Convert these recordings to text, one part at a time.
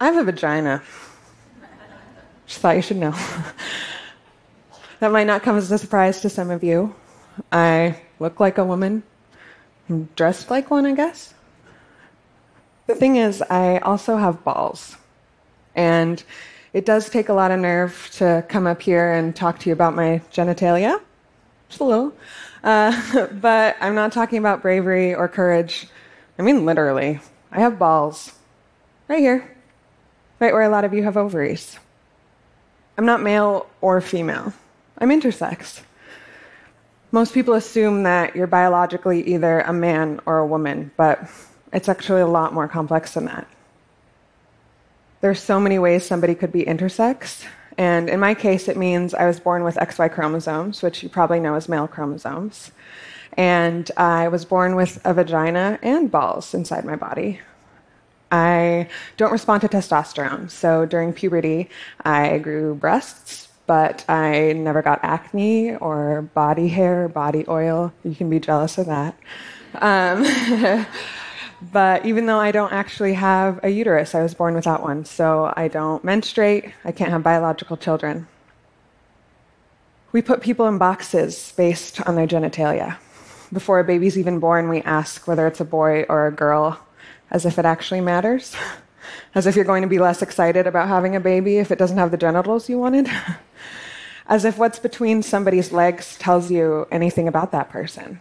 I have a vagina. Just thought you should know. that might not come as a surprise to some of you. I look like a woman. I'm dressed like one, I guess. The thing is, I also have balls. And it does take a lot of nerve to come up here and talk to you about my genitalia. Just a little. Uh, but I'm not talking about bravery or courage. I mean, literally. I have balls. Right here. Right where a lot of you have ovaries. I'm not male or female. I'm intersex. Most people assume that you're biologically either a man or a woman, but it's actually a lot more complex than that. There's so many ways somebody could be intersex, and in my case, it means I was born with XY chromosomes, which you probably know as male chromosomes. And I was born with a vagina and balls inside my body. I don't respond to testosterone. So during puberty, I grew breasts, but I never got acne or body hair, body oil. You can be jealous of that. Um, but even though I don't actually have a uterus, I was born without one. So I don't menstruate, I can't have biological children. We put people in boxes based on their genitalia. Before a baby's even born, we ask whether it's a boy or a girl as if it actually matters, as if you're going to be less excited about having a baby if it doesn't have the genitals you wanted, as if what's between somebody's legs tells you anything about that person.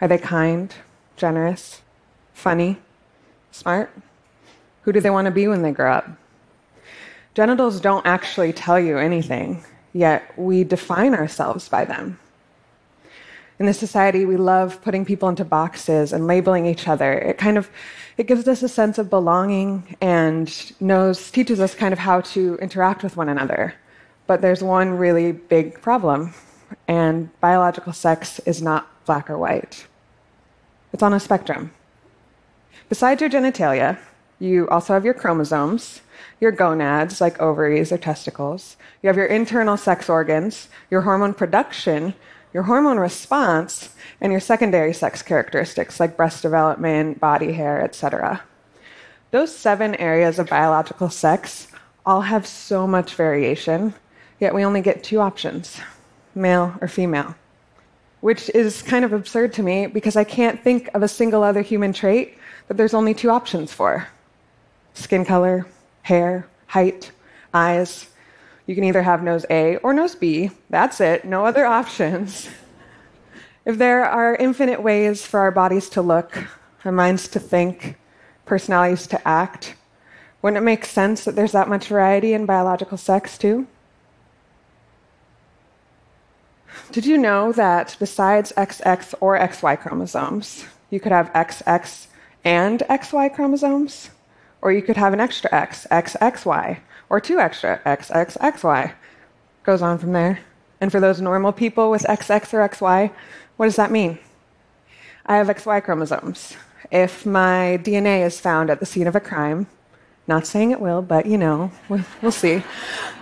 Are they kind, generous, funny, smart? Who do they want to be when they grow up? Genitals don't actually tell you anything, yet we define ourselves by them. In this society, we love putting people into boxes and labeling each other. It kind of it gives us a sense of belonging and knows teaches us kind of how to interact with one another. But there's one really big problem, and biological sex is not black or white. It's on a spectrum. Besides your genitalia, you also have your chromosomes, your gonads, like ovaries or testicles. You have your internal sex organs, your hormone production, your hormone response, and your secondary sex characteristics like breast development, body hair, etc. Those seven areas of biological sex all have so much variation, yet we only get two options male or female. Which is kind of absurd to me because I can't think of a single other human trait that there's only two options for skin color, hair, height, eyes, you can either have nose A or nose B. That's it, no other options. If there are infinite ways for our bodies to look, our minds to think, personalities to act, wouldn't it make sense that there's that much variety in biological sex, too? Did you know that besides XX or XY chromosomes, you could have XX and XY chromosomes? Or you could have an extra X, XXY, or two extra XXXY. Goes on from there. And for those normal people with XX or XY, what does that mean? I have XY chromosomes. If my DNA is found at the scene of a crime, not saying it will, but you know, we'll see.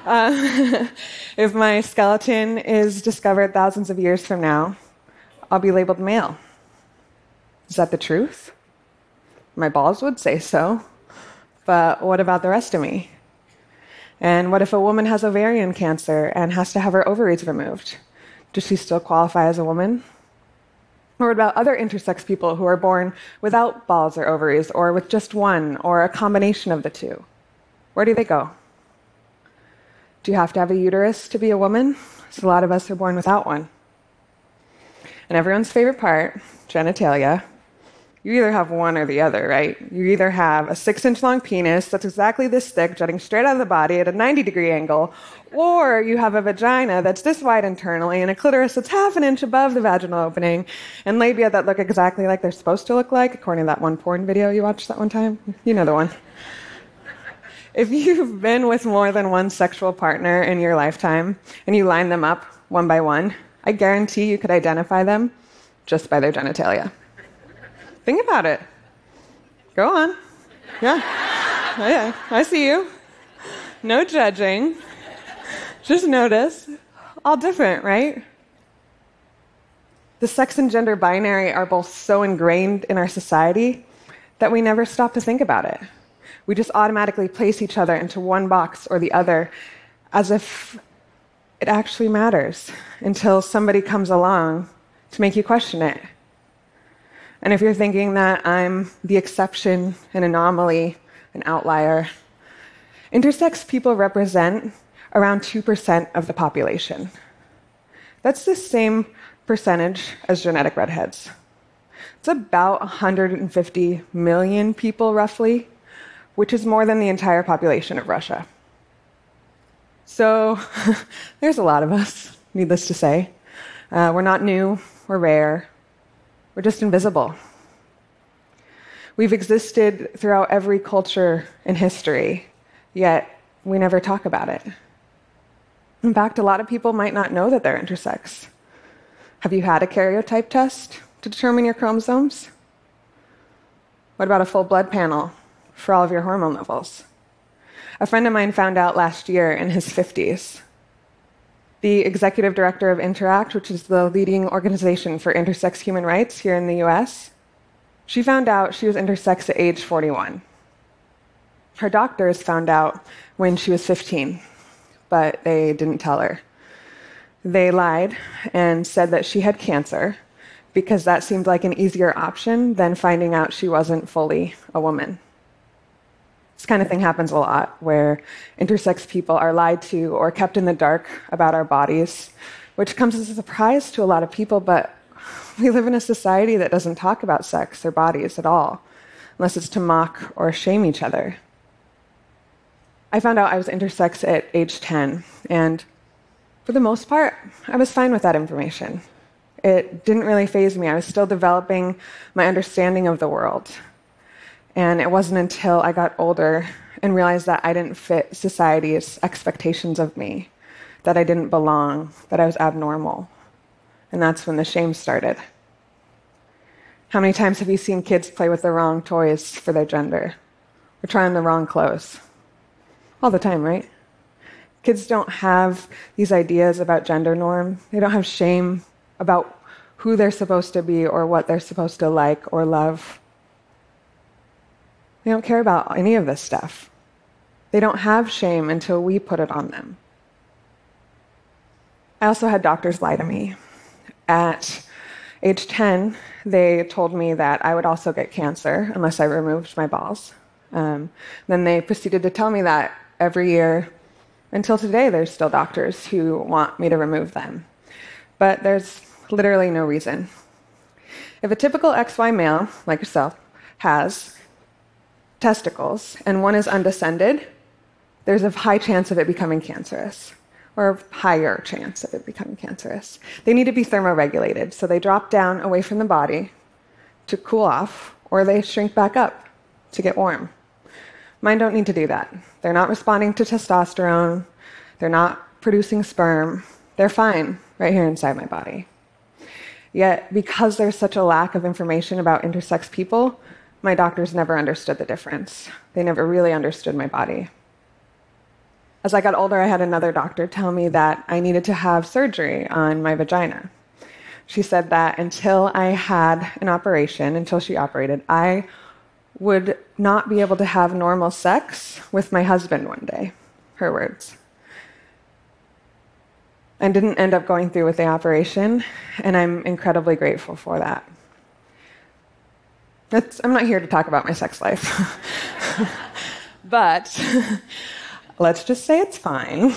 Uh, if my skeleton is discovered thousands of years from now, I'll be labeled male. Is that the truth? My balls would say so. But what about the rest of me? And what if a woman has ovarian cancer and has to have her ovaries removed? Does she still qualify as a woman? Or what about other intersex people who are born without balls or ovaries, or with just one, or a combination of the two? Where do they go? Do you have to have a uterus to be a woman? So a lot of us are born without one. And everyone's favorite part, genitalia, you either have one or the other, right? You either have a six inch long penis that's exactly this thick, jutting straight out of the body at a 90 degree angle, or you have a vagina that's this wide internally and a clitoris that's half an inch above the vaginal opening, and labia that look exactly like they're supposed to look like, according to that one porn video you watched that one time. You know the one. If you've been with more than one sexual partner in your lifetime and you line them up one by one, I guarantee you could identify them just by their genitalia. Think about it. Go on. Yeah. Oh, yeah. I see you. No judging. Just notice. All different, right? The sex and gender binary are both so ingrained in our society that we never stop to think about it. We just automatically place each other into one box or the other as if it actually matters until somebody comes along to make you question it. And if you're thinking that I'm the exception, an anomaly, an outlier, intersex people represent around 2% of the population. That's the same percentage as genetic redheads. It's about 150 million people, roughly, which is more than the entire population of Russia. So there's a lot of us, needless to say. Uh, we're not new, we're rare, we're just invisible. We've existed throughout every culture in history, yet we never talk about it. In fact, a lot of people might not know that they're intersex. Have you had a karyotype test to determine your chromosomes? What about a full blood panel for all of your hormone levels? A friend of mine found out last year in his 50s. The executive director of Interact, which is the leading organization for intersex human rights here in the US, she found out she was intersex at age 41. Her doctors found out when she was 15, but they didn't tell her. They lied and said that she had cancer because that seemed like an easier option than finding out she wasn't fully a woman. This kind of thing happens a lot where intersex people are lied to or kept in the dark about our bodies, which comes as a surprise to a lot of people, but we live in a society that doesn't talk about sex or bodies at all, unless it's to mock or shame each other. I found out I was intersex at age 10, and for the most part, I was fine with that information. It didn't really faze me. I was still developing my understanding of the world. And it wasn't until I got older and realized that I didn't fit society's expectations of me, that I didn't belong, that I was abnormal. And that's when the shame started. How many times have you seen kids play with the wrong toys for their gender? Or try on the wrong clothes? All the time, right? Kids don't have these ideas about gender norm. They don't have shame about who they're supposed to be or what they're supposed to like or love. They don't care about any of this stuff. They don't have shame until we put it on them. I also had doctors lie to me. At age 10, they told me that I would also get cancer unless I removed my balls. Um, then they proceeded to tell me that every year until today, there's still doctors who want me to remove them. But there's literally no reason. If a typical XY male, like yourself, has testicles and one is undescended, there's a high chance of it becoming cancerous or a higher chance of it becoming cancerous. They need to be thermoregulated, so they drop down away from the body to cool off, or they shrink back up to get warm. Mine don't need to do that. They're not responding to testosterone, they're not producing sperm. They're fine right here inside my body. Yet, because there's such a lack of information about intersex people, my doctors never understood the difference. They never really understood my body. As I got older, I had another doctor tell me that I needed to have surgery on my vagina. She said that until I had an operation, until she operated, I would not be able to have normal sex with my husband one day. Her words. I didn't end up going through with the operation, and I'm incredibly grateful for that. I'm not here to talk about my sex life. but let's just say it's fine.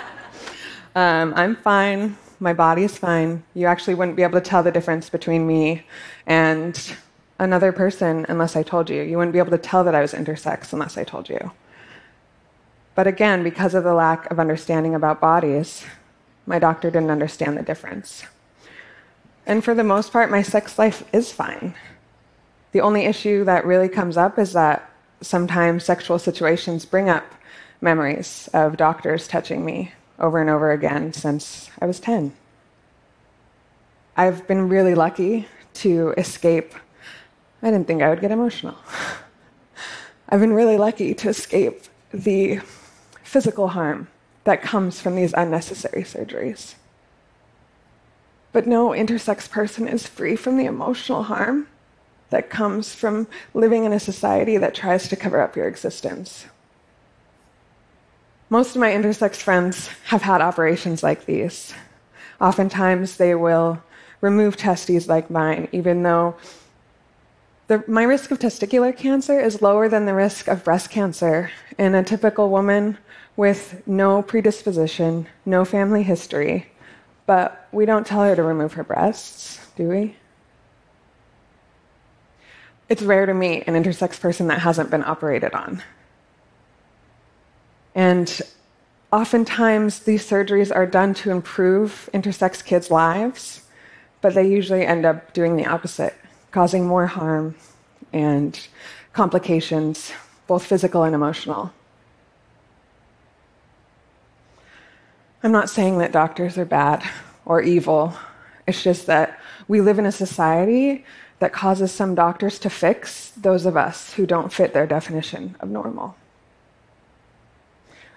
um, I'm fine. My body is fine. You actually wouldn't be able to tell the difference between me and another person unless I told you. You wouldn't be able to tell that I was intersex unless I told you. But again, because of the lack of understanding about bodies, my doctor didn't understand the difference. And for the most part, my sex life is fine. The only issue that really comes up is that sometimes sexual situations bring up memories of doctors touching me over and over again since I was 10. I've been really lucky to escape. I didn't think I would get emotional. I've been really lucky to escape the physical harm that comes from these unnecessary surgeries. But no intersex person is free from the emotional harm that comes from living in a society that tries to cover up your existence. Most of my intersex friends have had operations like these. Oftentimes, they will remove testes like mine, even though the, my risk of testicular cancer is lower than the risk of breast cancer in a typical woman with no predisposition, no family history. But we don't tell her to remove her breasts, do we? It's rare to meet an intersex person that hasn't been operated on. And oftentimes, these surgeries are done to improve intersex kids' lives, but they usually end up doing the opposite, causing more harm and complications, both physical and emotional. I'm not saying that doctors are bad or evil. It's just that we live in a society that causes some doctors to fix those of us who don't fit their definition of normal.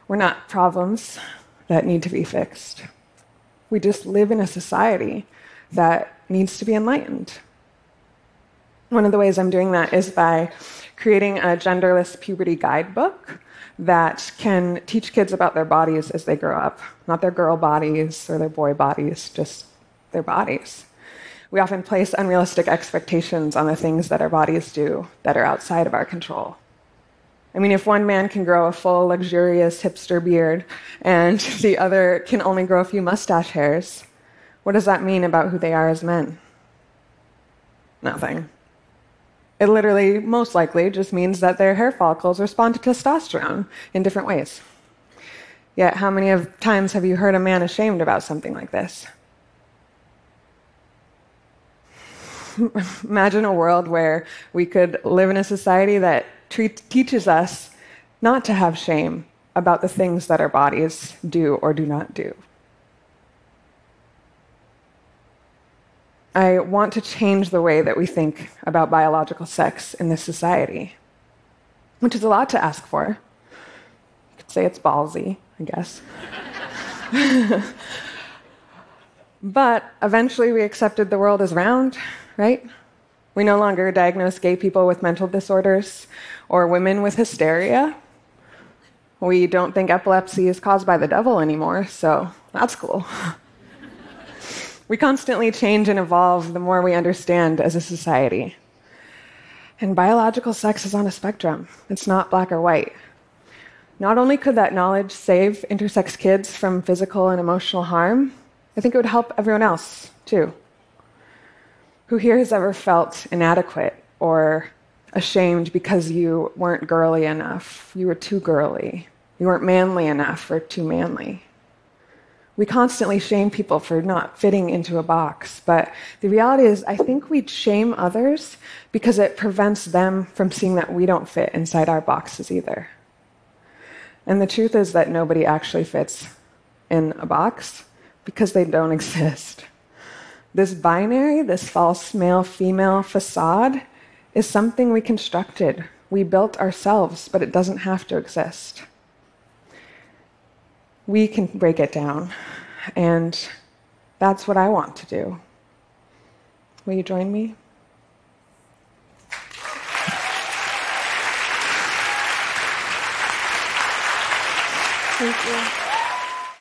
We're not problems that need to be fixed. We just live in a society that needs to be enlightened. One of the ways I'm doing that is by creating a genderless puberty guidebook that can teach kids about their bodies as they grow up. Not their girl bodies or their boy bodies, just their bodies. We often place unrealistic expectations on the things that our bodies do that are outside of our control. I mean, if one man can grow a full, luxurious hipster beard and the other can only grow a few mustache hairs, what does that mean about who they are as men? Nothing. It literally, most likely, just means that their hair follicles respond to testosterone in different ways. Yet, how many times have you heard a man ashamed about something like this? Imagine a world where we could live in a society that treat, teaches us not to have shame about the things that our bodies do or do not do. I want to change the way that we think about biological sex in this society, which is a lot to ask for. You could say it's ballsy, I guess. but eventually we accepted the world is round, right? We no longer diagnose gay people with mental disorders or women with hysteria. We don't think epilepsy is caused by the devil anymore, so that's cool. We constantly change and evolve the more we understand as a society. And biological sex is on a spectrum, it's not black or white. Not only could that knowledge save intersex kids from physical and emotional harm, I think it would help everyone else too. Who here has ever felt inadequate or ashamed because you weren't girly enough? You were too girly. You weren't manly enough or too manly. We constantly shame people for not fitting into a box, but the reality is, I think we shame others because it prevents them from seeing that we don't fit inside our boxes either. And the truth is that nobody actually fits in a box because they don't exist. This binary, this false male female facade, is something we constructed. We built ourselves, but it doesn't have to exist we can break it down. And that's what I want to do. Will you join me?